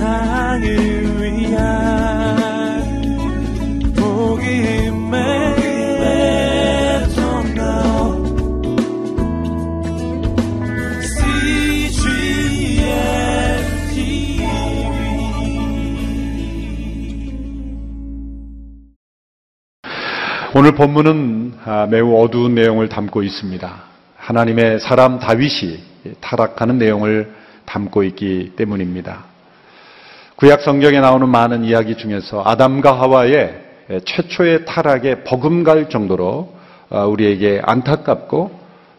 세상을 위한 복음의 오늘 본문은 아, 매우 어두운 내용을 담고 있습니다. 하나님의 사람 다윗이 타락하는 내용을 담고 있기 때문입니다. 구약 성경에 나오는 많은 이야기 중에서 아담과 하와의 최초의 타락에 버금갈 정도로 아, 우리에게 안타깝고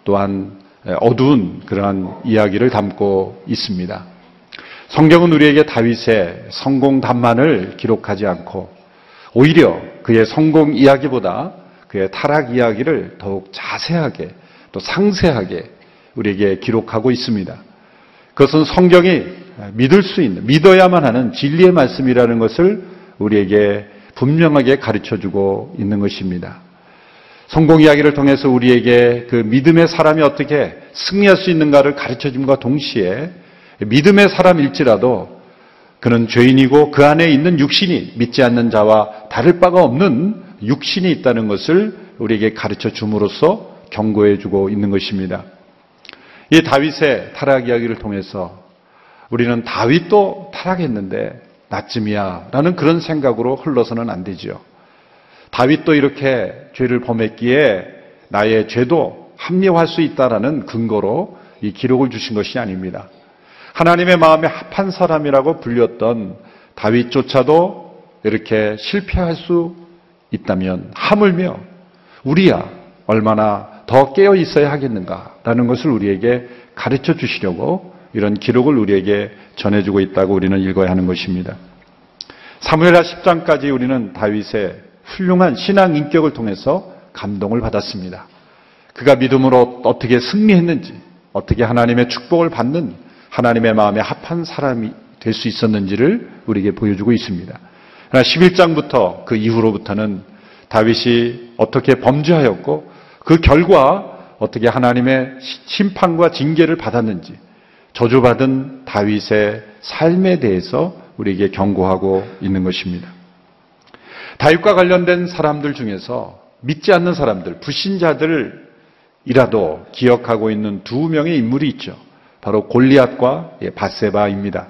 또한 어두운 그러한 이야기를 담고 있습니다. 성경은 우리에게 다윗의 성공 단만을 기록하지 않고 오히려 그의 성공 이야기보다 그의 타락 이야기를 더욱 자세하게 또 상세하게 우리에게 기록하고 있습니다. 그것은 성경이 믿을 수 있는, 믿어야만 하는 진리의 말씀이라는 것을 우리에게 분명하게 가르쳐 주고 있는 것입니다. 성공 이야기를 통해서 우리에게 그 믿음의 사람이 어떻게 승리할 수 있는가를 가르쳐 줌과 동시에 믿음의 사람일지라도 그는 죄인이고 그 안에 있는 육신이 믿지 않는 자와 다를 바가 없는 육신이 있다는 것을 우리에게 가르쳐 줌으로써 경고해 주고 있는 것입니다. 이 다윗의 타락 이야기를 통해서 우리는 다윗도 타락했는데 나쯤이야 라는 그런 생각으로 흘러서는 안 되지요. 다윗도 이렇게 죄를 범했기에 나의 죄도 합리화할 수 있다라는 근거로 이 기록을 주신 것이 아닙니다. 하나님의 마음에 합한 사람이라고 불렸던 다윗조차도 이렇게 실패할 수 있다면 하물며 우리야 얼마나 더 깨어 있어야 하겠는가라는 것을 우리에게 가르쳐 주시려고 이런 기록을 우리에게 전해주고 있다고 우리는 읽어야 하는 것입니다. 사무엘하 10장까지 우리는 다윗의 훌륭한 신앙 인격을 통해서 감동을 받았습니다. 그가 믿음으로 어떻게 승리했는지, 어떻게 하나님의 축복을 받는 하나님의 마음에 합한 사람이 될 수 있었는지를 우리에게 보여주고 있습니다. 그러나 11장부터 그 이후로부터는 다윗이 어떻게 범죄하였고 그 결과 어떻게 하나님의 심판과 징계를 받았는지 저주받은 다윗의 삶에 대해서 우리에게 경고하고 있는 것입니다. 다윗과 관련된 사람들 중에서 믿지 않는 사람들, 불신자들이라도 기억하고 있는 두 명의 인물이 있죠. 바로 골리앗과 예, 바세바입니다.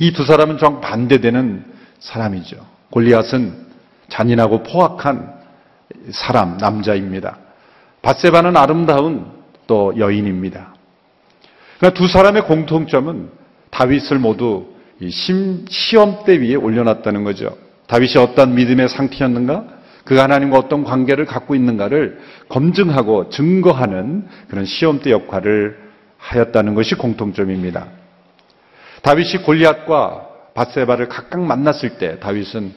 이 두 사람은 정반대되는 사람이죠. 골리앗은 잔인하고 포악한 사람, 남자입니다. 바세바는 아름다운 또 여인입니다. 그러니까 두 사람의 공통점은 다윗을 모두 시험대 위에 올려놨다는 거죠. 다윗이 어떤 믿음의 상태였는가? 그 하나님과 어떤 관계를 갖고 있는가를 검증하고 증거하는 그런 시험대 역할을 하였다는 것이 공통점입니다. 다윗이 골리앗과 바세바를 각각 만났을 때 다윗은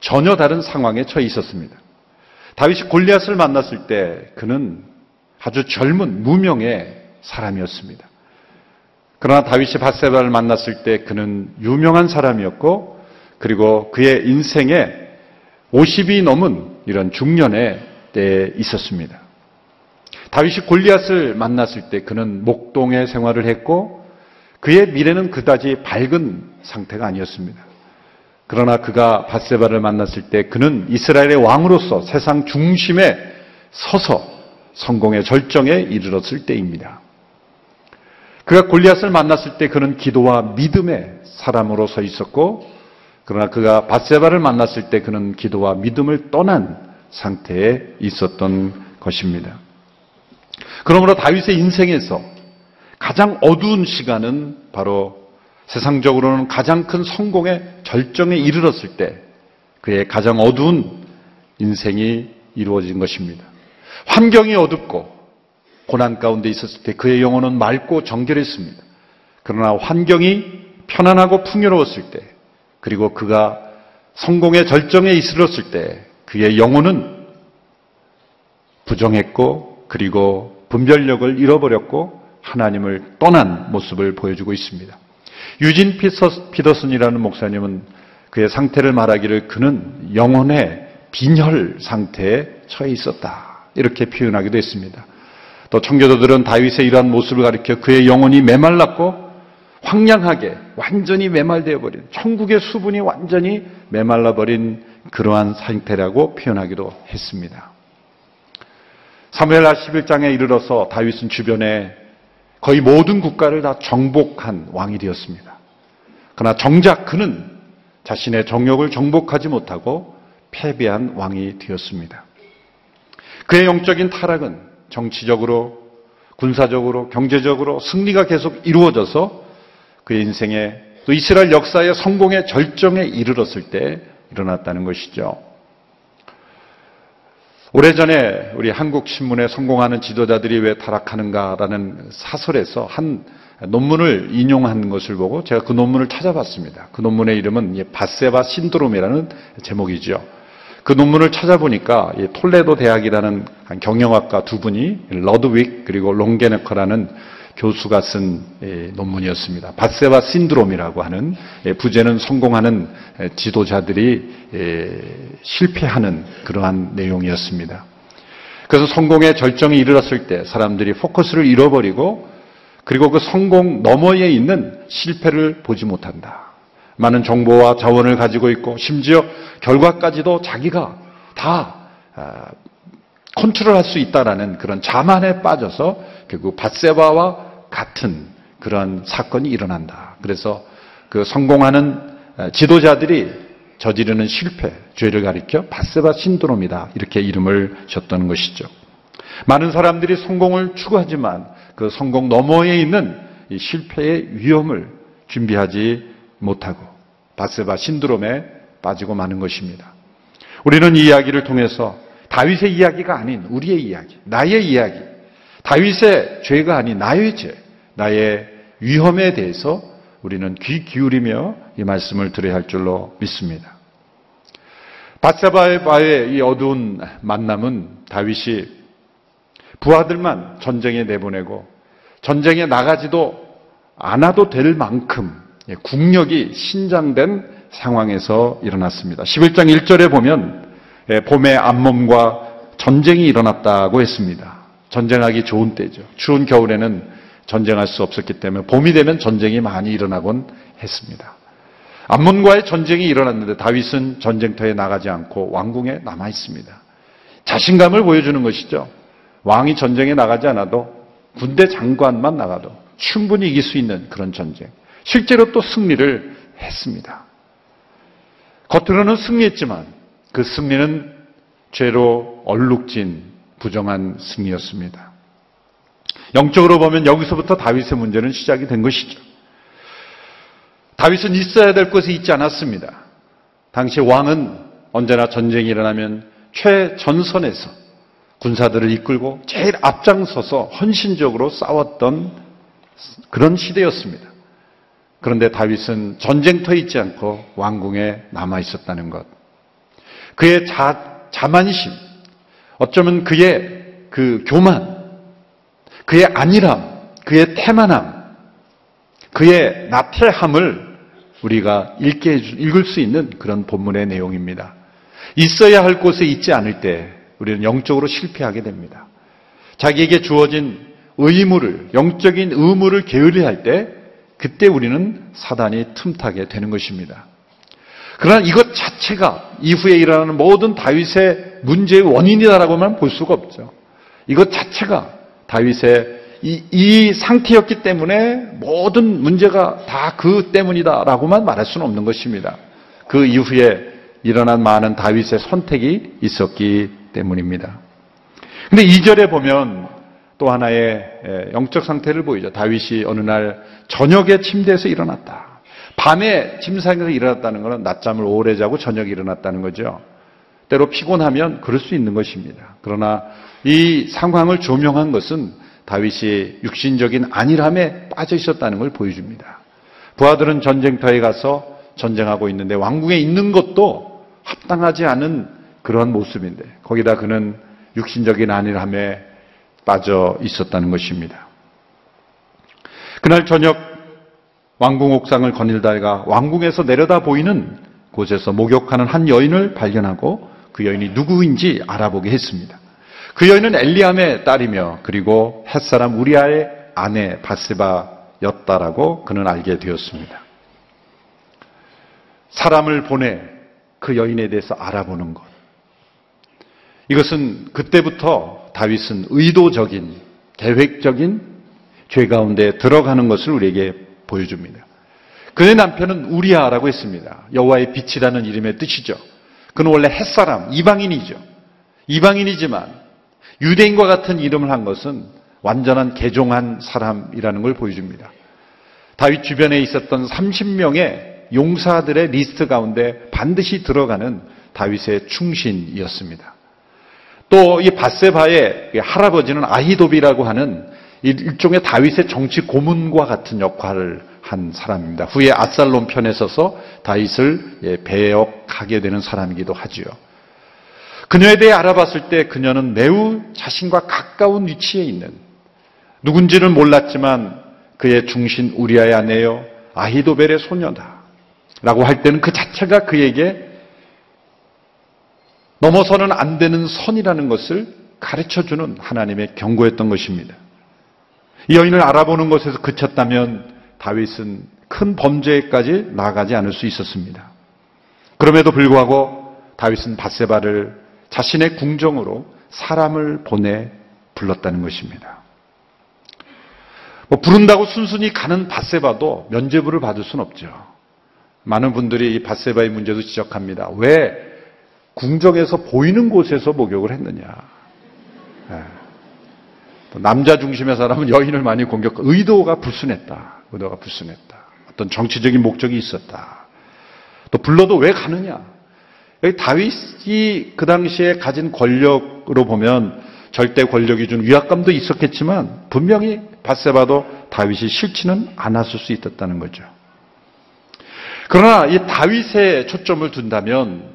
전혀 다른 상황에 처해 있었습니다. 다윗이 골리앗을 만났을 때 그는 아주 젊은 무명의 사람이었습니다. 그러나 다윗이 바세바를 만났을 때 그는 유명한 사람이었고 그리고 그의 인생에 50이 넘은 이런 중년의 때에 있었습니다. 다윗이 골리앗을 만났을 때 그는 목동의 생활을 했고 그의 미래는 그다지 밝은 상태가 아니었습니다. 그러나 그가 바세바를 만났을 때 그는 이스라엘의 왕으로서 세상 중심에 서서 성공의 절정에 이르렀을 때입니다. 그가 골리앗을 만났을 때 그는 기도와 믿음의 사람으로 서 있었고 그러나 그가 바세바를 만났을 때 그는 기도와 믿음을 떠난 상태에 있었던 것입니다. 그러므로 다윗의 인생에서 가장 어두운 시간은 바로 세상적으로는 가장 큰 성공의 절정에 이르렀을 때 그의 가장 어두운 인생이 이루어진 것입니다. 환경이 어둡고 고난 가운데 있었을 때 그의 영혼은 맑고 정결했습니다. 그러나 환경이 편안하고 풍요로웠을 때 그리고 그가 성공의 절정에 이르렀을 때 그의 영혼은 부정했고 그리고 분별력을 잃어버렸고 하나님을 떠난 모습을 보여주고 있습니다. 유진 피더슨이라는 목사님은 그의 상태를 말하기를 그는 영혼의 빈혈 상태에 처해 있었다. 이렇게 표현하기도 했습니다. 또 청교도들은 다윗의 이러한 모습을 가리켜 그의 영혼이 메말랐고 황량하게 완전히 메말되어 버린 천국의 수분이 완전히 메말라 버린 그러한 상태라고 표현하기도 했습니다. 사무엘하 11장에 이르러서 다윗은 주변에 거의 모든 국가를 다 정복한 왕이 되었습니다. 그러나 정작 그는 자신의 정욕을 정복하지 못하고 패배한 왕이 되었습니다. 그의 영적인 타락은 정치적으로, 군사적으로, 경제적으로 승리가 계속 이루어져서 그의 인생에 또 이스라엘 역사의 성공의 절정에 이르렀을 때 일어났다는 것이죠. 오래전에 우리 한국 신문에 성공하는 지도자들이 왜 타락하는가라는 사설에서 한 논문을 인용한 것을 보고 제가 그 논문을 찾아봤습니다. 그 논문의 이름은 바세바 신드롬이라는 제목이죠. 그 논문을 찾아보니까 톨레도 대학이라는 경영학과 두 분이 러드윅 그리고 롱게네커라는 교수가 쓴 논문이었습니다. 바세바 신드롬이라고 하는 부재는 성공하는 지도자들이 실패하는 그러한 내용이었습니다. 그래서 성공의 절정에 이르렀을 때 사람들이 포커스를 잃어버리고 그리고 그 성공 너머에 있는 실패를 보지 못한다. 많은 정보와 자원을 가지고 있고 심지어 결과까지도 자기가 다 아, 컨트롤할 수 있다라는 그런 자만에 빠져서 결국 바세바와 같은 그런 사건이 일어난다. 그래서 그 성공하는 지도자들이 저지르는 실패, 죄를 가리켜 바세바 신드롬이다. 이렇게 이름을 줬던 것이죠. 많은 사람들이 성공을 추구하지만 그 성공 너머에 있는 실패의 위험을 준비하지 못하고 바세바 신드롬에 빠지고 마는 것입니다. 우리는 이 이야기를 통해서 다윗의 이야기가 아닌 우리의 이야기, 나의 이야기, 다윗의 죄가 아닌 나의 죄, 나의 위험에 대해서 우리는 귀 기울이며 이 말씀을 들어야 할 줄로 믿습니다. 바세바의 이 어두운 만남은 다윗이 부하들만 전쟁에 내보내고 전쟁에 나가지도 않아도 될 만큼 국력이 신장된 상황에서 일어났습니다. 11장 1절에 보면 예, 봄에 암몸과 전쟁이 일어났다고 했습니다. 전쟁하기 좋은 때죠. 추운 겨울에는 전쟁할 수 없었기 때문에 봄이 되면 전쟁이 많이 일어나곤 했습니다. 암몬과의 전쟁이 일어났는데 다윗은 전쟁터에 나가지 않고 왕궁에 남아 있습니다. 자신감을 보여주는 것이죠. 왕이 전쟁에 나가지 않아도 군대 장관만 나가도 충분히 이길 수 있는 그런 전쟁. 실제로 또 승리를 했습니다. 겉으로는 승리했지만 그 승리는 죄로 얼룩진 부정한 승리였습니다. 영적으로 보면 여기서부터 다윗의 문제는 시작이 된 것이죠. 다윗은 있어야 될 곳에 있지 않았습니다. 당시 왕은 언제나 전쟁이 일어나면 최전선에서 군사들을 이끌고 제일 앞장서서 헌신적으로 싸웠던 그런 시대였습니다. 그런데 다윗은 전쟁터에 있지 않고 왕궁에 남아 있었다는 것. 그의 자, 자만심, 어쩌면 그의 그 교만, 그의 안일함, 그의 태만함, 그의 나태함을 우리가 읽게, 읽을 수 있는 그런 본문의 내용입니다. 있어야 할 곳에 있지 않을 때 우리는 영적으로 실패하게 됩니다. 자기에게 주어진 의무를, 영적인 의무를 게을리 할 때 그때 우리는 사단이 틈타게 되는 것입니다. 그러나 이것 자체가 이후에 일어나는 모든 다윗의 문제의 원인이다라고만 볼 수가 없죠. 이것 자체가 다윗의 이, 이, 상태였기 때문에 모든 문제가 다 그 때문이다라고만 말할 수는 없는 것입니다. 그 이후에 일어난 많은 다윗의 선택이 있었기 때문입니다. 근데 2절에 보면 또 하나의 영적 상태를 보이죠. 다윗이 어느 날 저녁에 침대에서 일어났다. 밤에 침상에서 일어났다는 것은 낮잠을 오래 자고 저녁에 일어났다는 거죠. 때로 피곤하면 그럴 수 있는 것입니다. 그러나 이 상황을 조명한 것은 다윗이 육신적인 안일함에 빠져 있었다는 걸 보여줍니다. 부하들은 전쟁터에 가서 전쟁하고 있는데 왕궁에 있는 것도 합당하지 않은 그러한 모습인데 거기다 그는 육신적인 안일함에 빠져 있었다는 것입니다. 그날 저녁 왕궁 옥상을 거닐다가 왕궁에서 내려다 보이는 곳에서 목욕하는 한 여인을 발견하고 그 여인이 누구인지 알아보게 했습니다. 그 여인은 엘리암의 딸이며 그리고 햇사람 우리아의 아내 바세바였습니다. 여자였다라고 그는 알게 되었습니다. 사람을 보내 그 여인에 대해서 알아보는 것. 이것은 그때부터 다윗은 의도적인, 계획적인 죄 가운데 들어가는 것을 우리에게 보여줍니다. 그의 남편은 우리아라고 했습니다. 여호와의 빛이라는 이름의 뜻이죠. 그는 원래 햇사람, 이방인이죠. 이방인이지만 유대인과 같은 이름을 한 것은 완전한 개종한 사람이라는 걸 보여줍니다. 다윗 주변에 있었던 30명의 용사들의 리스트 가운데 반드시 들어가는 다윗의 충신이었습니다. 또 이 바세바의 할아버지는 아히도비라고 하는 일종의 다윗의 정치 고문과 같은 역할을 한 사람입니다. 후에 아살롬 편에 서서 다윗을 예, 배역하게 되는 사람이기도 하지요. 그녀에 대해 알아봤을 때 그녀는 매우 자신과 가까운 위치에 있는 누군지는 몰랐지만 그의 중신 우리아의 아내요 아히도벨의 소녀다. 라고 할 때는 그 자체가 그에게 넘어서는 안 되는 선이라는 것을 가르쳐 주는 하나님의 경고였던 것입니다. 이 여인을 알아보는 것에서 그쳤다면 다윗은 큰 범죄까지 나가지 않을 수 있었습니다. 그럼에도 불구하고 다윗은 바세바를 자신의 궁정으로 사람을 보내 불렀다는 것입니다. 뭐 부른다고 순순히 가는 바세바도 면죄부를 받을 수는 없죠. 많은 분들이 이 바세바의 문제도 지적합니다. 왜 궁정에서 보이는 곳에서 목욕을 했느냐. 네. 남자 중심의 사람은 여인을 많이 공격, 의도가 불순했다. 의도가 불순했다. 어떤 정치적인 목적이 있었다. 또 불러도 왜 가느냐? 여기 다윗이 그 당시에 가진 권력으로 보면 절대 권력이 준 위압감도 있었겠지만 분명히 바세바도 다윗이 싫지는 않았을 수 있었다는 거죠. 그러나 이 다윗에 초점을 둔다면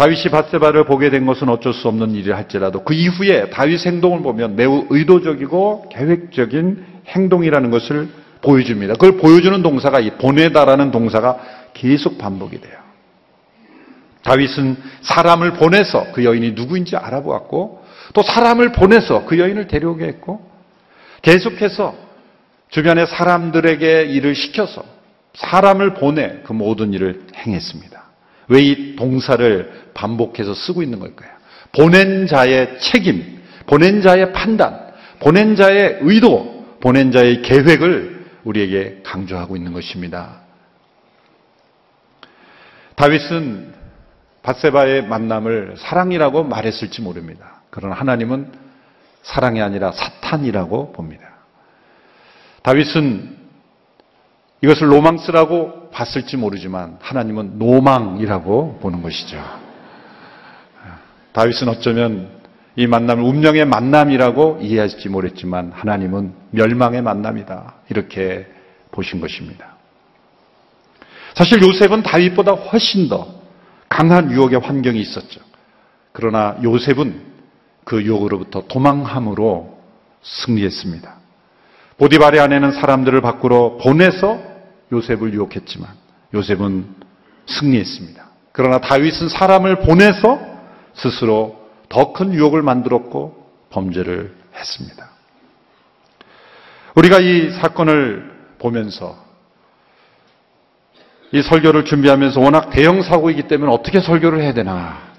다윗이 바세바를 보게 된 것은 어쩔 수 없는 일이 할지라도 그 이후에 다윗 행동을 보면 매우 의도적이고 계획적인 행동이라는 것을 보여줍니다. 그걸 보여주는 동사가 이 보내다라는 동사가 계속 반복이 돼요. 다윗은 사람을 보내서 그 여인이 누구인지 알아보았고 또 사람을 보내서 그 여인을 데려오게 했고 계속해서 주변의 사람들에게 일을 시켜서 사람을 보내 그 모든 일을 행했습니다. 왜 이 동사를 반복해서 쓰고 있는 걸까요? 보낸 자의 책임, 보낸 자의 판단, 보낸 자의 의도, 보낸 자의 계획을 우리에게 강조하고 있는 것입니다. 다윗은 바세바의 만남을 사랑이라고 말했을지 모릅니다. 그러나 하나님은 사랑이 아니라 사탄이라고 봅니다. 다윗은 이것을 로망스라고 봤을지 모르지만 하나님은 노망이라고 보는 것이죠. 다윗은 어쩌면 이 만남을 운명의 만남이라고 이해할지 모르겠지만 하나님은 멸망의 만남이다. 이렇게 보신 것입니다. 사실 요셉은 다윗보다 훨씬 더 강한 유혹의 환경이 있었죠. 그러나 요셉은 그 유혹으로부터 도망함으로 승리했습니다. 보디발의 아내는 사람들을 밖으로 보내서 요셉을 유혹했지만 요셉은 승리했습니다. 그러나 다윗은 사람을 보내서 스스로 더 큰 유혹을 만들었고 범죄를 했습니다. 우리가 이 사건을 보면서 이 설교를 준비하면서 워낙 대형 사고이기 때문에 어떻게 설교를 해야 되나.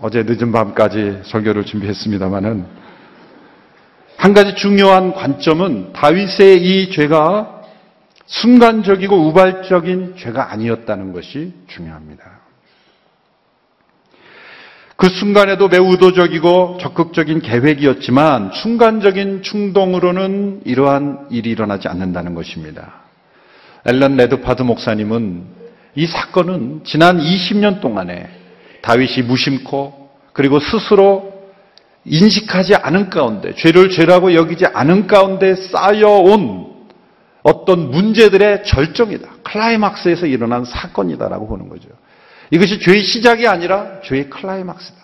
어제 늦은 밤까지 설교를 준비했습니다만은 한 가지 중요한 관점은 다윗의 이 죄가 순간적이고 우발적인 죄가 아니었다는 것이 중요합니다. 그 순간에도 매우 의도적이고 적극적인 계획이었지만 순간적인 충동으로는 이러한 일이 일어나지 않는다는 것입니다. 앨런 레드패스 목사님은 이 사건은 지난 20년 동안에 다윗이 무심코 그리고 스스로 인식하지 않은 가운데 죄를 죄라고 여기지 않은 가운데 쌓여온 어떤 문제들의 절정이다. 클라이막스에서 일어난 사건이다라고 보는 거죠. 이것이 죄의 시작이 아니라 죄의 클라이막스다.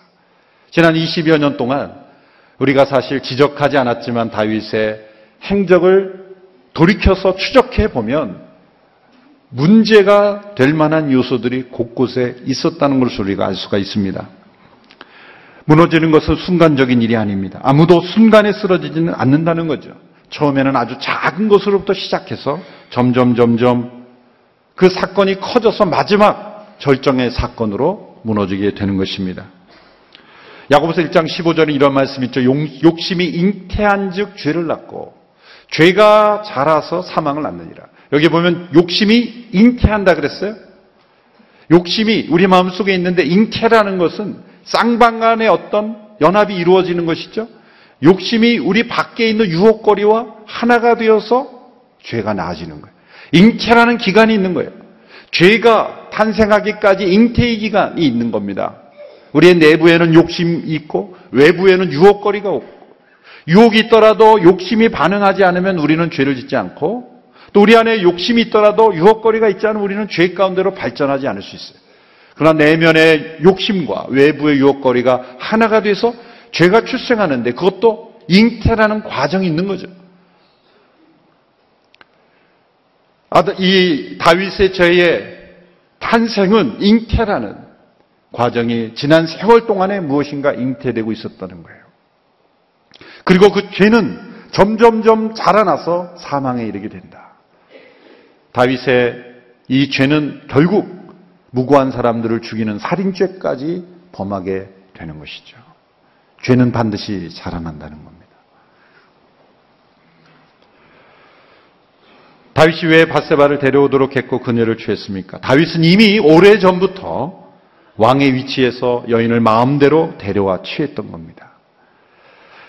지난 20여 년 동안 우리가 사실 지적하지 않았지만 다윗의 행적을 돌이켜서 추적해 보면 문제가 될 만한 요소들이 곳곳에 있었다는 것을 우리가 알 수가 있습니다. 무너지는 것은 순간적인 일이 아닙니다. 아무도 순간에 쓰러지지는 않는다는 거죠. 처음에는 아주 작은 것으로부터 시작해서 점점 점점 그 사건이 커져서 마지막 절정의 사건으로 무너지게 되는 것입니다. 야고보서 1장 15절에 이런 말씀이 있죠. 욕심이 잉태한 즉 죄를 낳고 죄가 자라서 사망을 낳느니라. 여기 보면 욕심이 잉태한다 그랬어요. 욕심이 우리 마음속에 있는데 잉태라는 것은 쌍방 간의 어떤 연합이 이루어지는 것이죠. 욕심이 우리 밖에 있는 유혹거리와 하나가 되어서 죄가 나아지는 거예요. 잉태라는 기간이 있는 거예요. 죄가 탄생하기까지 잉태의 기간이 있는 겁니다. 우리의 내부에는 욕심이 있고 외부에는 유혹거리가 없고 유혹이 있더라도 욕심이 반응하지 않으면 우리는 죄를 짓지 않고 또 우리 안에 욕심이 있더라도 유혹거리가 있지 않으면 우리는 죄 가운데로 발전하지 않을 수 있어요. 그러나 내면의 욕심과 외부의 유혹거리가 하나가 돼서 죄가 출생하는데 그것도 잉태라는 과정이 있는 거죠. 이 다윗의 죄의 탄생은 잉태라는 과정이 지난 세월 동안에 무엇인가 잉태되고 있었다는 거예요. 그리고 그 죄는 점점점 자라나서 사망에 이르게 된다. 다윗의 이 죄는 결국 무고한 사람들을 죽이는 살인죄까지 범하게 되는 것이죠. 죄는 반드시 자라난다는 겁니다. 다윗이 왜 바세바를 데려오도록 했고 그녀를 취했습니까? 다윗은 이미 오래 전부터 왕의 위치에서 여인을 마음대로 데려와 취했던 겁니다.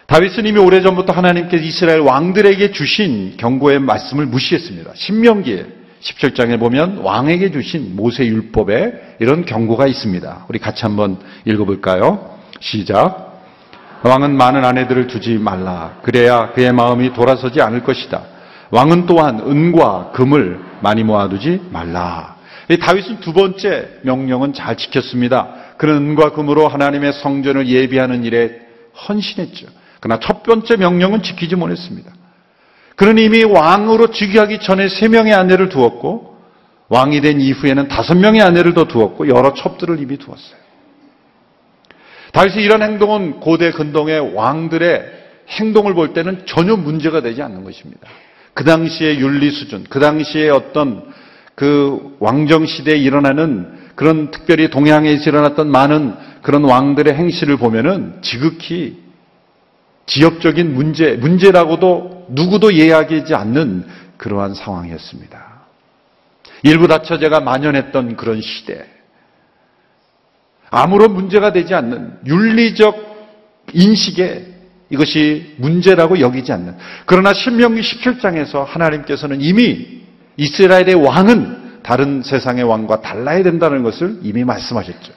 다윗은 이미 오래전부터 하나님께서 이스라엘 왕들에게 주신 경고의 말씀을 무시했습니다. 신명기에 17장에 보면 왕에게 주신 모세 율법에 이런 경고가 있습니다. 우리 같이 한번 읽어볼까요? 시작. 왕은 많은 아내들을 두지 말라. 그래야 그의 마음이 돌아서지 않을 것이다. 왕은 또한 은과 금을 많이 모아두지 말라. 다윗은 두 번째 명령은 잘 지켰습니다. 그는 은과 금으로 하나님의 성전을 예비하는 일에 헌신했죠. 그러나 첫 번째 명령은 지키지 못했습니다. 그는 이미 왕으로 즉위하기 전에 세 명의 아내를 두었고 왕이 된 이후에는 다섯 명의 아내를 더 두었고 여러 첩들을 이미 두었어요. 다윗의 이런 행동은 고대 근동의 왕들의 행동을 볼 때는 전혀 문제가 되지 않는 것입니다. 그 당시의 윤리 수준, 그 당시의 어떤 그 왕정 시대에 일어나는 그런 특별히 동양에서 일어났던 많은 그런 왕들의 행실을 보면은 지극히 지역적인 문제, 문제라고도 누구도 이해하지 않는 그러한 상황이었습니다. 일부 다처제가 만연했던 그런 시대. 아무런 문제가 되지 않는 윤리적 인식에 이것이 문제라고 여기지 않는. 그러나 신명기 17장에서 하나님께서는 이미 이스라엘의 왕은 다른 세상의 왕과 달라야 된다는 것을 이미 말씀하셨죠.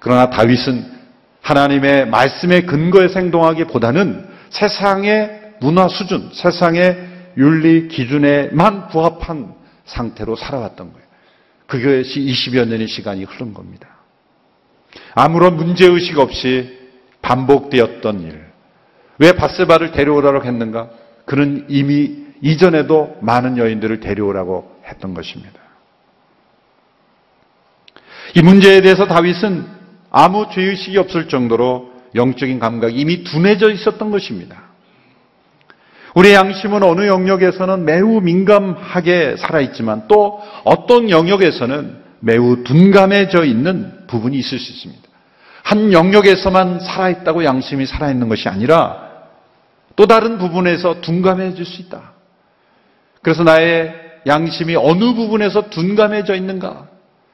그러나 다윗은 하나님의 말씀의 근거에 행동하기보다는 세상의 문화 수준, 세상의 윤리 기준에만 부합한 상태로 살아왔던 거예요. 그것이 20여 년의 시간이 흐른 겁니다. 아무런 문제의식 없이 반복되었던 일. 왜 바세바를 데려오라고 했는가? 그는 이미 이전에도 많은 여인들을 데려오라고 했던 것입니다. 이 문제에 대해서 다윗은 아무 죄의식이 없을 정도로 영적인 감각이 이미 둔해져 있었던 것입니다. 우리의 양심은 어느 영역에서는 매우 민감하게 살아있지만 또 어떤 영역에서는 매우 둔감해져 있는 부분이 있을 수 있습니다. 한 영역에서만 살아있다고 양심이 살아있는 것이 아니라 또 다른 부분에서 둔감해질 수 있다. 그래서 나의 양심이 어느 부분에서 둔감해져 있는가?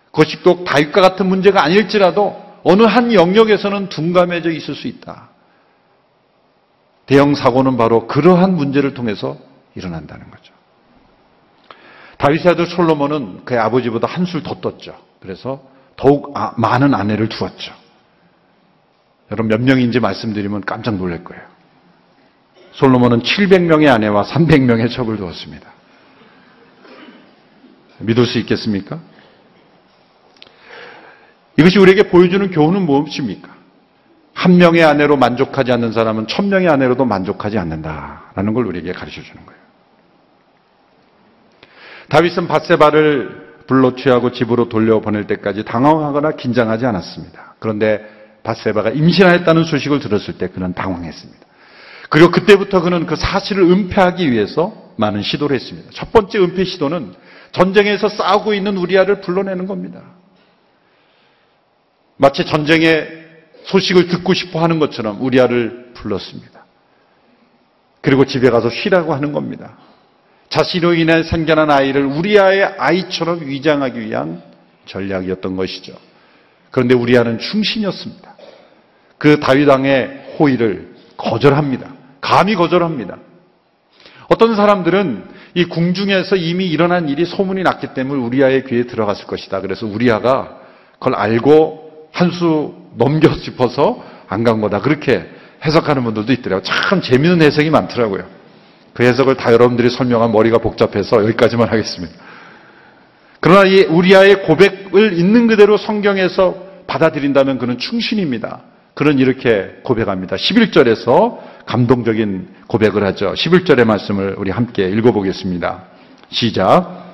그것이 또 다윗과 같은 문제가 아닐지라도 어느 한 영역에서는 둔감해져 있을 수 있다. 대형 사고는 바로 그러한 문제를 통해서 일어난다는 거죠. 다윗의 아들 솔로몬은 그의 아버지보다 한술 더 떴죠. 그래서 더욱 아, 많은 아내를 두었죠. 여러분 몇 명인지 말씀드리면 깜짝 놀랄 거예요. 솔로몬은 700명의 아내와 300명의 첩을 두었습니다. 믿을 수 있겠습니까? 이것이 우리에게 보여주는 교훈은 무엇입니까? 한 명의 아내로 만족하지 않는 사람은 천 명의 아내로도 만족하지 않는다라는 걸 우리에게 가르쳐 주는 거예요. 다윗은 바세바를 불러 취하고 집으로 돌려보낼 때까지 당황하거나 긴장하지 않았습니다. 그런데 바세바가 임신하였다는 소식을 들었을 때 그는 당황했습니다. 그리고 그때부터 그는 그 사실을 은폐하기 위해서 많은 시도를 했습니다. 첫 번째 은폐 시도는 전쟁에서 싸우고 있는 우리아를 불러내는 겁니다. 마치 전쟁의 소식을 듣고 싶어 하는 것처럼 우리아를 불렀습니다. 그리고 집에 가서 쉬라고 하는 겁니다. 자신으로 인해 생겨난 아이를 우리아의 아이처럼 위장하기 위한 전략이었던 것이죠. 그런데 우리아는 충신이었습니다. 그 다윗 왕의 호의를 거절합니다. 감히 거절합니다. 어떤 사람들은 이 궁중에서 이미 일어난 일이 소문이 났기 때문에 우리아의 귀에 들어갔을 것이다. 그래서 우리아가 그걸 알고 한 수 넘겨 짚어서 안 간 거다. 그렇게 해석하는 분들도 있더라고요. 참 재미있는 해석이 많더라고요. 그 해석을 다 여러분들이 설명한 머리가 복잡해서 여기까지만 하겠습니다. 그러나 이 우리아의 고백을 있는 그대로 성경에서 받아들인다면 그는 충신입니다. 그는 이렇게 고백합니다. 11절에서 감동적인 고백을 하죠. 11절의 말씀을 우리 함께 읽어보겠습니다. 시작.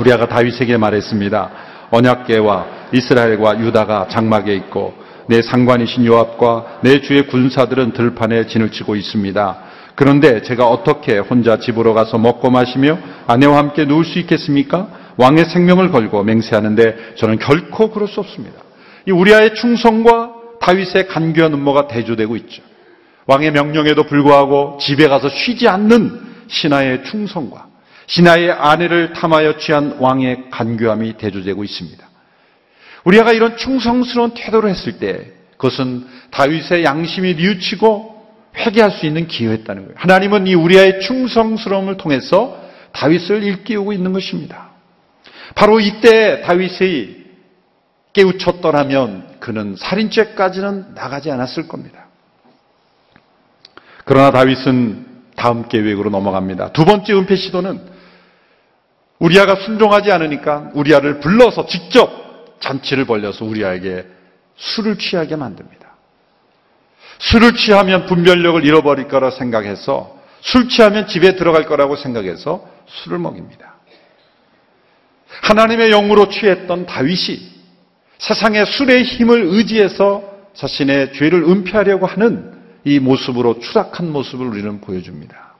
우리아가 다윗에게 말했습니다. 언약계와 이스라엘과 유다가 장막에 있고 내 상관이신 요압과 내 주의 군사들은 들판에 진을 치고 있습니다. 그런데 제가 어떻게 혼자 집으로 가서 먹고 마시며 아내와 함께 누울 수 있겠습니까? 왕의 생명을 걸고 맹세하는데 저는 결코 그럴 수 없습니다. 이 우리아의 충성과 다윗의 간교한 음모가 대조되고 있죠. 왕의 명령에도 불구하고 집에 가서 쉬지 않는 신하의 충성과 신하의 아내를 탐하여 취한 왕의 간교함이 대조되고 있습니다. 우리가 이런 충성스러운 태도를 했을 때 그것은 다윗의 양심이 뉘우치고 회개할 수 있는 기회였다는 거예요. 하나님은 이 우리의 충성스러움을 통해서 다윗을 일깨우고 있는 것입니다. 바로 이때 다윗이 깨우쳤더라면 그는 살인죄까지는 나가지 않았을 겁니다. 그러나 다윗은 다음 계획으로 넘어갑니다. 두 번째 은폐 시도는 우리아가 순종하지 않으니까 우리아를 불러서 직접 잔치를 벌려서 우리아에게 술을 취하게 만듭니다. 술을 취하면 분별력을 잃어버릴 거라 생각해서 술 취하면 집에 들어갈 거라고 생각해서 술을 먹입니다. 하나님의 영으로 취했던 다윗이 세상의 술의 힘을 의지해서 자신의 죄를 은폐하려고 하는 이 모습으로 추락한 모습을 우리는 보여줍니다.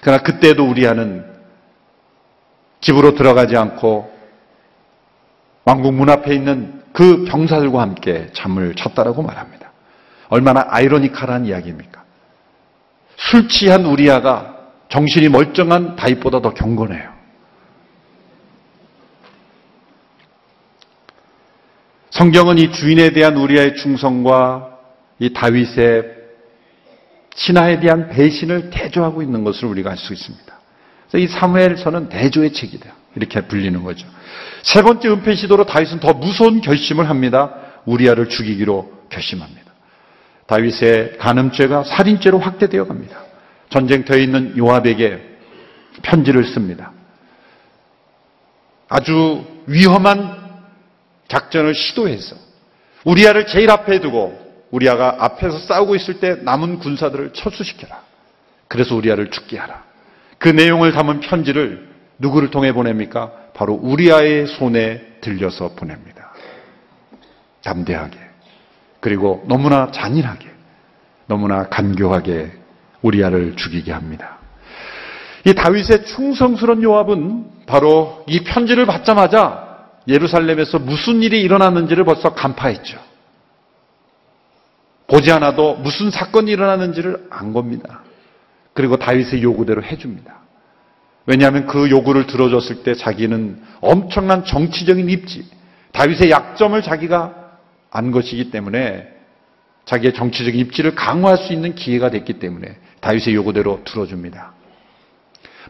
그러나 그때도 우리아는 집으로 들어가지 않고 왕궁 문 앞에 있는 그 병사들과 함께 잠을 잤다라고 말합니다. 얼마나 아이러니컬한 이야기입니까? 술 취한 우리아가 정신이 멀쩡한 다윗보다 더 경건해요. 성경은 이 주인에 대한 우리아의 충성과 이 다윗의 신하에 대한 배신을 대조하고 있는 것을 우리가 알 수 있습니다. 그래서 이 사무엘서는 대조의 책이다. 이렇게 불리는 거죠. 세 번째 은폐 시도로 다윗은 더 무서운 결심을 합니다. 우리아를 죽이기로 결심합니다. 다윗의 간음죄가 살인죄로 확대되어 갑니다. 전쟁터에 있는 요압에게 편지를 씁니다. 아주 위험한 작전을 시도해서 우리아를 제일 앞에 두고 우리아가 앞에서 싸우고 있을 때 남은 군사들을 철수시켜라. 그래서 우리아를 죽게 하라. 그 내용을 담은 편지를 누구를 통해 보냅니까? 바로 우리아의 손에 들려서 보냅니다. 담대하게. 그리고 너무나 잔인하게. 너무나 간교하게 우리아를 죽이게 합니다. 이 다윗의 충성스러운 요압은 바로 이 편지를 받자마자 예루살렘에서 무슨 일이 일어났는지를 벌써 간파했죠. 보지 않아도 무슨 사건이 일어났는지를 안 겁니다. 그리고 다윗의 요구대로 해줍니다. 왜냐하면 그 요구를 들어줬을 때 자기는 엄청난 정치적인 입지, 다윗의 약점을 자기가 안 것이기 때문에 자기의 정치적 입지를 강화할 수 있는 기회가 됐기 때문에 다윗의 요구대로 들어줍니다.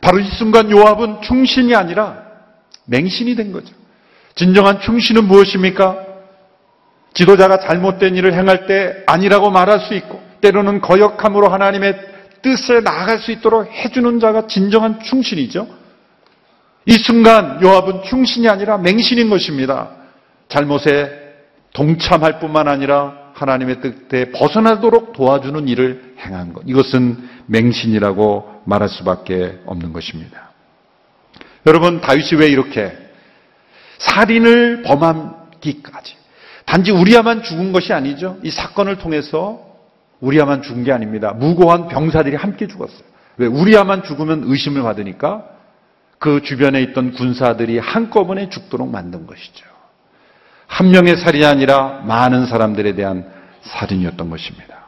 바로 이 순간 요압은 충신이 아니라 맹신이 된 거죠. 진정한 충신은 무엇입니까? 지도자가 잘못된 일을 행할 때 아니라고 말할 수 있고 때로는 거역함으로 하나님의 뜻에 나아갈 수 있도록 해주는 자가 진정한 충신이죠. 이 순간 요압은 충신이 아니라 맹신인 것입니다. 잘못에 동참할 뿐만 아니라 하나님의 뜻에 벗어나도록 도와주는 일을 행한 것. 이것은 맹신이라고 말할 수밖에 없는 것입니다. 여러분, 다윗이 왜 이렇게 살인을 범하기까지 단지 우리야만 죽은 것이 아니죠. 이 사건을 통해서 우리야만 죽은 게 아닙니다. 무고한 병사들이 함께 죽었어요. 왜? 우리야만 죽으면 의심을 받으니까 그 주변에 있던 군사들이 한꺼번에 죽도록 만든 것이죠. 한 명의 살인이 아니라 많은 사람들에 대한 살인이었던 것입니다.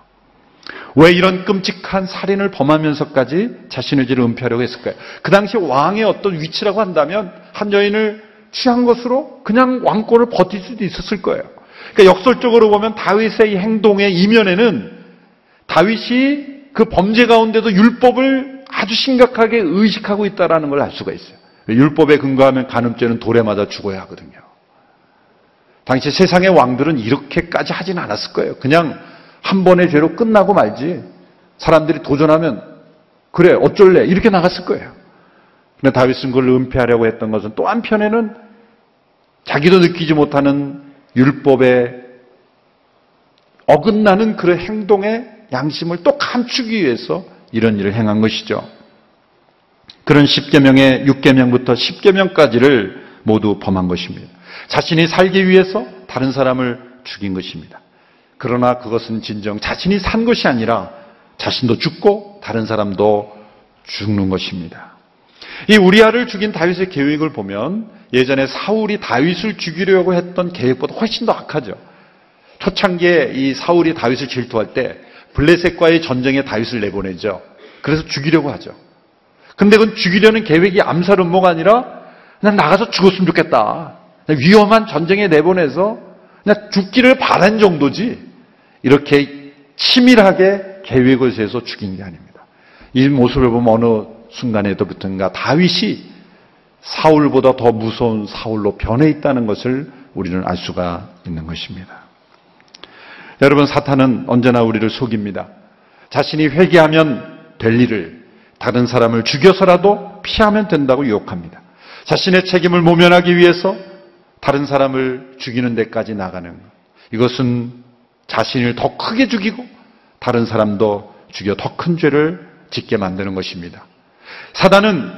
왜 이런 끔찍한 살인을 범하면서까지 자신의 죄를 은폐하려고 했을까요? 그 당시 왕의 어떤 위치라고 한다면 한 여인을 취한 것으로 그냥 왕권을 버틸 수도 있었을 거예요. 그러니까 역설적으로 보면 다윗의 이 행동의 이면에는 다윗이 그 범죄 가운데도 율법을 아주 심각하게 의식하고 있다는 걸 알 수가 있어요. 율법에 근거하면 간음죄는 돌에 맞아 죽어야 하거든요. 당시 세상의 왕들은 이렇게까지 하진 않았을 거예요. 그냥 한 번의 죄로 끝나고 말지. 사람들이 도전하면 그래 어쩔래 이렇게 나갔을 거예요. 근데 다윗은 그걸 은폐하려고 했던 것은 또 한편에는 자기도 느끼지 못하는 율법에 어긋나는 그런 행동의 양심을 또 감추기 위해서 이런 일을 행한 것이죠. 그런 10계명의 6계명부터 10계명까지를 모두 범한 것입니다. 자신이 살기 위해서 다른 사람을 죽인 것입니다. 그러나 그것은 진정 자신이 산 것이 아니라 자신도 죽고 다른 사람도 죽는 것입니다. 이 우리아를 죽인 다윗의 계획을 보면 예전에 사울이 다윗을 죽이려고 했던 계획보다 훨씬 더 악하죠. 초창기에 이 사울이 다윗을 질투할 때 블레셋과의 전쟁에 다윗을 내보내죠. 그래서 죽이려고 하죠. 근데 그건 죽이려는 계획이 암살 음모가 아니라 그냥 나가서 죽었으면 좋겠다. 위험한 전쟁에 내보내서 그냥 죽기를 바란 정도지. 이렇게 치밀하게 계획을 세서 죽인 게 아닙니다. 이 모습을 보면 어느 순간에도부터인가 다윗이 사울보다 더 무서운 사울로 변해 있다는 것을 우리는 알 수가 있는 것입니다. 여러분 사탄은 언제나 우리를 속입니다. 자신이 회개하면 될 일을 다른 사람을 죽여서라도 피하면 된다고 유혹합니다. 자신의 책임을 모면하기 위해서 다른 사람을 죽이는 데까지 나가는 것. 이것은 자신을 더 크게 죽이고 다른 사람도 죽여 더 큰 죄를 짓게 만드는 것입니다. 사단은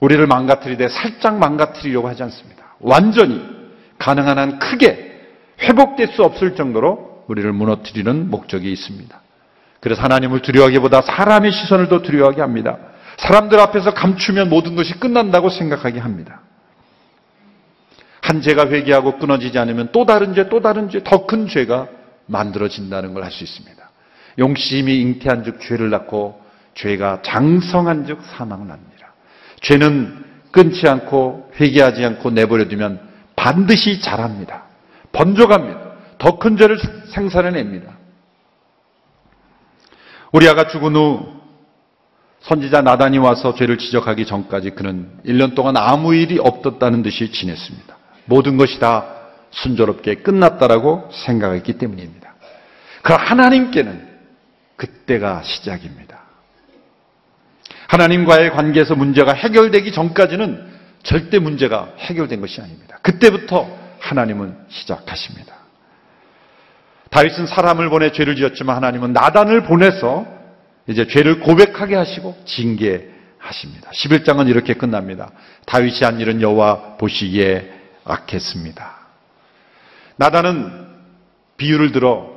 우리를 망가뜨리되 살짝 망가뜨리려고 하지 않습니다. 완전히 가능한 한 크게 회복될 수 없을 정도로 우리를 무너뜨리는 목적이 있습니다. 그래서 하나님을 두려워하기보다 사람의 시선을 더 두려워하게 합니다. 사람들 앞에서 감추면 모든 것이 끝난다고 생각하게 합니다. 한 죄가 회개하고 끊어지지 않으면 또 다른 죄, 또 다른 죄, 더 큰 죄가 만들어진다는 걸 알 수 있습니다. 용심이 잉태한 즉 죄를 낳고 죄가 장성한 즉 사망을 납니다. 죄는 끊지 않고 회개하지 않고 내버려두면 반드시 자랍니다. 번져갑니다. 더 큰 죄를 생산해냅니다. 우리 아가 죽은 후 선지자 나단이 와서 죄를 지적하기 전까지 그는 1년 동안 아무 일이 없었다는 듯이 지냈습니다. 모든 것이 다 순조롭게 끝났다라고 생각했기 때문입니다. 그 하나님께는 그때가 시작입니다. 하나님과의 관계에서 문제가 해결되기 전까지는 절대 문제가 해결된 것이 아닙니다. 그때부터 하나님은 시작하십니다. 다윗은 사람을 보내 죄를 지었지만 하나님은 나단을 보내서 이제 죄를 고백하게 하시고 징계하십니다. 11장은 이렇게 끝납니다. 다윗이 한 일은 여호와 보시기에 악했습니다. 나단은 비유를 들어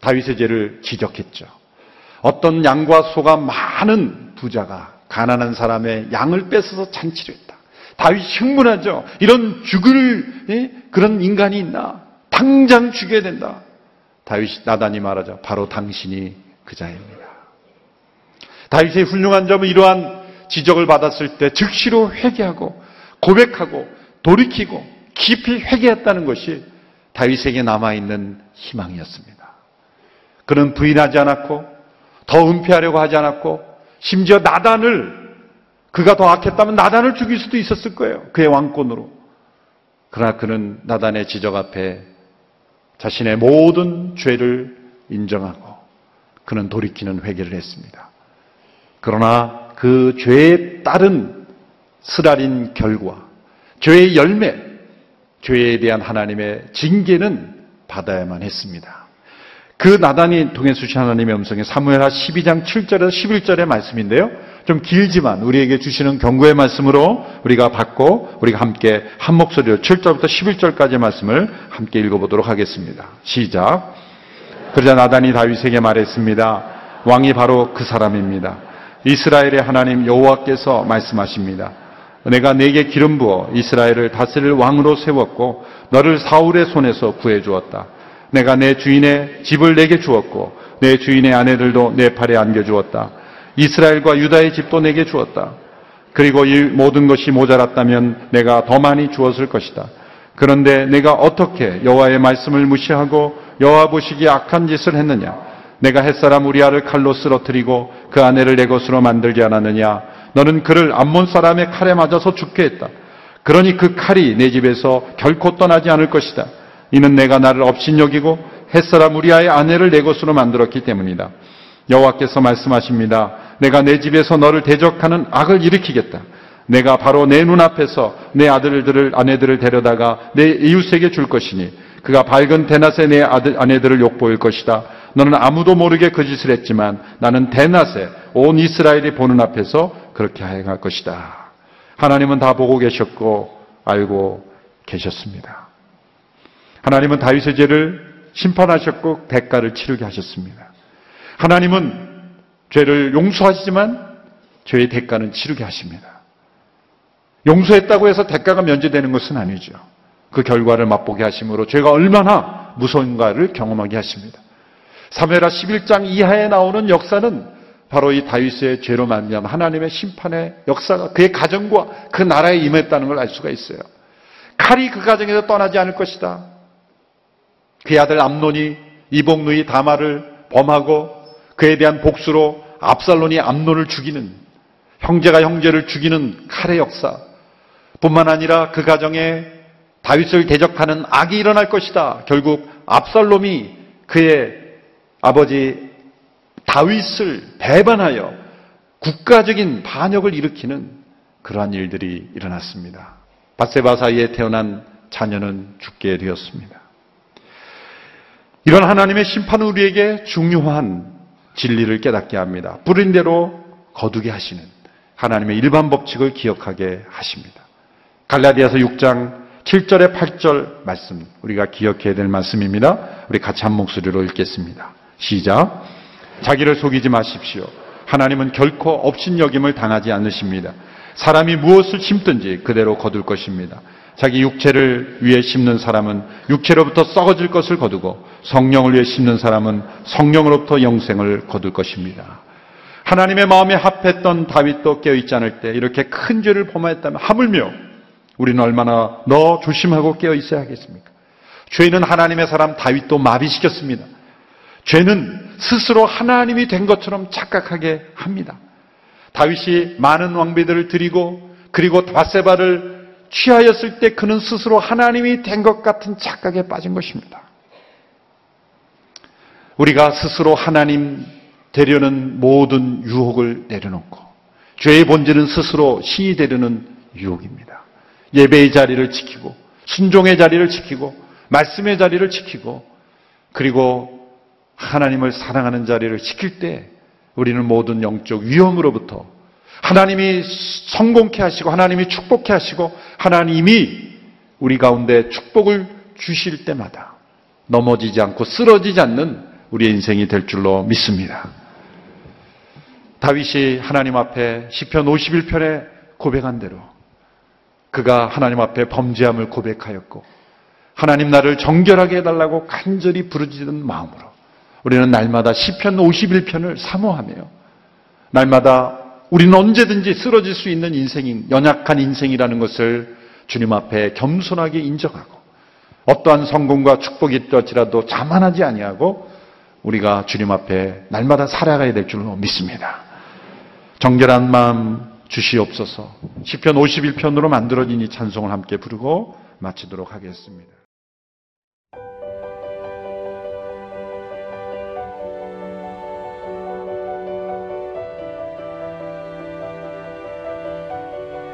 다윗의 죄를 지적했죠. 어떤 양과 소가 많은 부자가 가난한 사람의 양을 뺏어서 잔치를 했다. 다윗이 흥분하죠. 이런 죽을 예? 그런 인간이 있나? 당장 죽여야 된다. 다윗이 나단이 말하죠. 바로 당신이 그자입니다. 다윗의 훌륭한 점은 이러한 지적을 받았을 때 즉시로 회개하고 고백하고 돌이키고 깊이 회개했다는 것이 다윗에게 남아 있는 희망이었습니다. 그는 부인하지 않았고 더 은폐하려고 하지 않았고 심지어 나단을 그가 더 악했다면 나단을 죽일 수도 있었을 거예요. 그의 왕권으로. 그러나 그는 나단의 지적 앞에 자신의 모든 죄를 인정하고 그는 돌이키는 회개를 했습니다. 그러나 그 죄에 따른 쓰라린 결과, 죄의 열매, 죄에 대한 하나님의 징계는 받아야만 했습니다. 그 나단이 통해 수신 하나님의 음성이 사무엘하 12장 7절에서 11절의 말씀인데요. 좀 길지만 우리에게 주시는 경고의 말씀으로 우리가 받고 우리가 함께 한 목소리로 7절부터 11절까지의 말씀을 함께 읽어보도록 하겠습니다. 시작. 그러자 나단이 다윗에게 말했습니다. 왕이 바로 그 사람입니다. 이스라엘의 하나님 여호와께서 말씀하십니다. 내가 내게 기름 부어 이스라엘을 다스릴 왕으로 세웠고 너를 사울의 손에서 구해 주었다. 내가 내 주인의 집을 내게 주었고 내 주인의 아내들도 내 팔에 안겨 주었다. 이스라엘과 유다의 집도 내게 주었다. 그리고 이 모든 것이 모자랐다면 내가 더 많이 주었을 것이다. 그런데 내가 어떻게 여호와의 말씀을 무시하고 여호와 보시기에 악한 짓을 했느냐? 내가 햇사람 우리아를 칼로 쓰러뜨리고 그 아내를 내 것으로 만들지 않았느냐? 너는 그를 암몬 사람의 칼에 맞아서 죽게 했다. 그러니 그 칼이 내 집에서 결코 떠나지 않을 것이다. 이는 내가 나를 업신여기고 햇사람 우리아의 아내를 내 것으로 만들었기 때문이다. 여호와께서 말씀하십니다. 내가 내 집에서 너를 대적하는 악을 일으키겠다. 내가 바로 내 눈앞에서 내 아들들을 아내들을 데려다가 내 이웃에게 줄 것이니 그가 밝은 대낮에 내 아들 아내들을 욕보일 것이다. 너는 아무도 모르게 그 짓을 했지만 나는 대낮에 온 이스라엘이 보는 앞에서 그렇게 행할 것이다. 하나님은 다 보고 계셨고 알고 계셨습니다. 하나님은 다윗의 죄를 심판하셨고 대가를 치르게 하셨습니다. 하나님은 죄를 용서하시지만 죄의 대가는 치르게 하십니다. 용서했다고 해서 대가가 면제되는 것은 아니죠. 그 결과를 맛보게 하심으로 죄가 얼마나 무서운가를 경험하게 하십니다. 사무엘하 11장 이하에 나오는 역사는 바로 이 다윗의 죄로 말미암아 하나님의 심판의 역사가 그의 가정과 그 나라에 임했다는 걸 알 수가 있어요. 칼이 그 가정에서 떠나지 않을 것이다. 그의 아들 암론이 이복누이 다마를 범하고 그에 대한 복수로 압살론이 암론을 죽이는 형제가 형제를 죽이는 칼의 역사 뿐만 아니라 그 가정에 다윗을 대적하는 악이 일어날 것이다. 결국 압살롬이 그의 아버지 다윗을 배반하여 국가적인 반역을 일으키는 그러한 일들이 일어났습니다. 바세바 사이에 태어난 자녀는 죽게 되었습니다. 이런 하나님의 심판은 우리에게 중요한 진리를 깨닫게 합니다. 뿌린 대로 거두게 하시는 하나님의 일반 법칙을 기억하게 하십니다. 갈라디아서 6장 7절에 8절 말씀 우리가 기억해야 될 말씀입니다. 우리 같이 한 목소리로 읽겠습니다. 시작. 자기를 속이지 마십시오. 하나님은 결코 업신여김을 당하지 않으십니다. 사람이 무엇을 심든지 그대로 거둘 것입니다. 자기 육체를 위해 심는 사람은 육체로부터 썩어질 것을 거두고 성령을 위해 심는 사람은 성령으로부터 영생을 거둘 것입니다. 하나님의 마음에 합했던 다윗도 깨어있지 않을 때 이렇게 큰 죄를 범하였다면 하물며 우리는 얼마나 더 조심하고 깨어있어야 하겠습니까? 죄는 하나님의 사람 다윗도 마비시켰습니다. 죄는 스스로 하나님이 된 것처럼 착각하게 합니다. 다윗이 많은 왕비들을 드리고 그리고 바세바를 취하였을 때 그는 스스로 하나님이 된 것 같은 착각에 빠진 것입니다. 우리가 스스로 하나님 되려는 모든 유혹을 내려놓고 죄의 본질은 스스로 신이 되려는 유혹입니다. 예배의 자리를 지키고 순종의 자리를 지키고 말씀의 자리를 지키고 그리고 하나님을 사랑하는 자리를 지킬 때 우리는 모든 영적 위험으로부터 하나님이 성공케 하시고 하나님이 축복케 하시고 하나님이 우리 가운데 축복을 주실 때마다 넘어지지 않고 쓰러지지 않는 우리의 인생이 될 줄로 믿습니다. 다윗이 하나님 앞에 시편 51편에 고백한 대로 그가 하나님 앞에 범죄함을 고백하였고 하나님 나를 정결하게 해달라고 간절히 부르짖는 마음으로 우리는 날마다 시편 51편을 사모하며 날마다 우리는 언제든지 쓰러질 수 있는 인생인 연약한 인생이라는 것을 주님 앞에 겸손하게 인정하고 어떠한 성공과 축복이 있더라도 자만하지 아니하고 우리가 주님 앞에 날마다 살아가야 될 줄로 믿습니다. 정결한 마음 주시옵소서. 시편 51편으로 만들어진 이 찬송을 함께 부르고 마치도록 하겠습니다.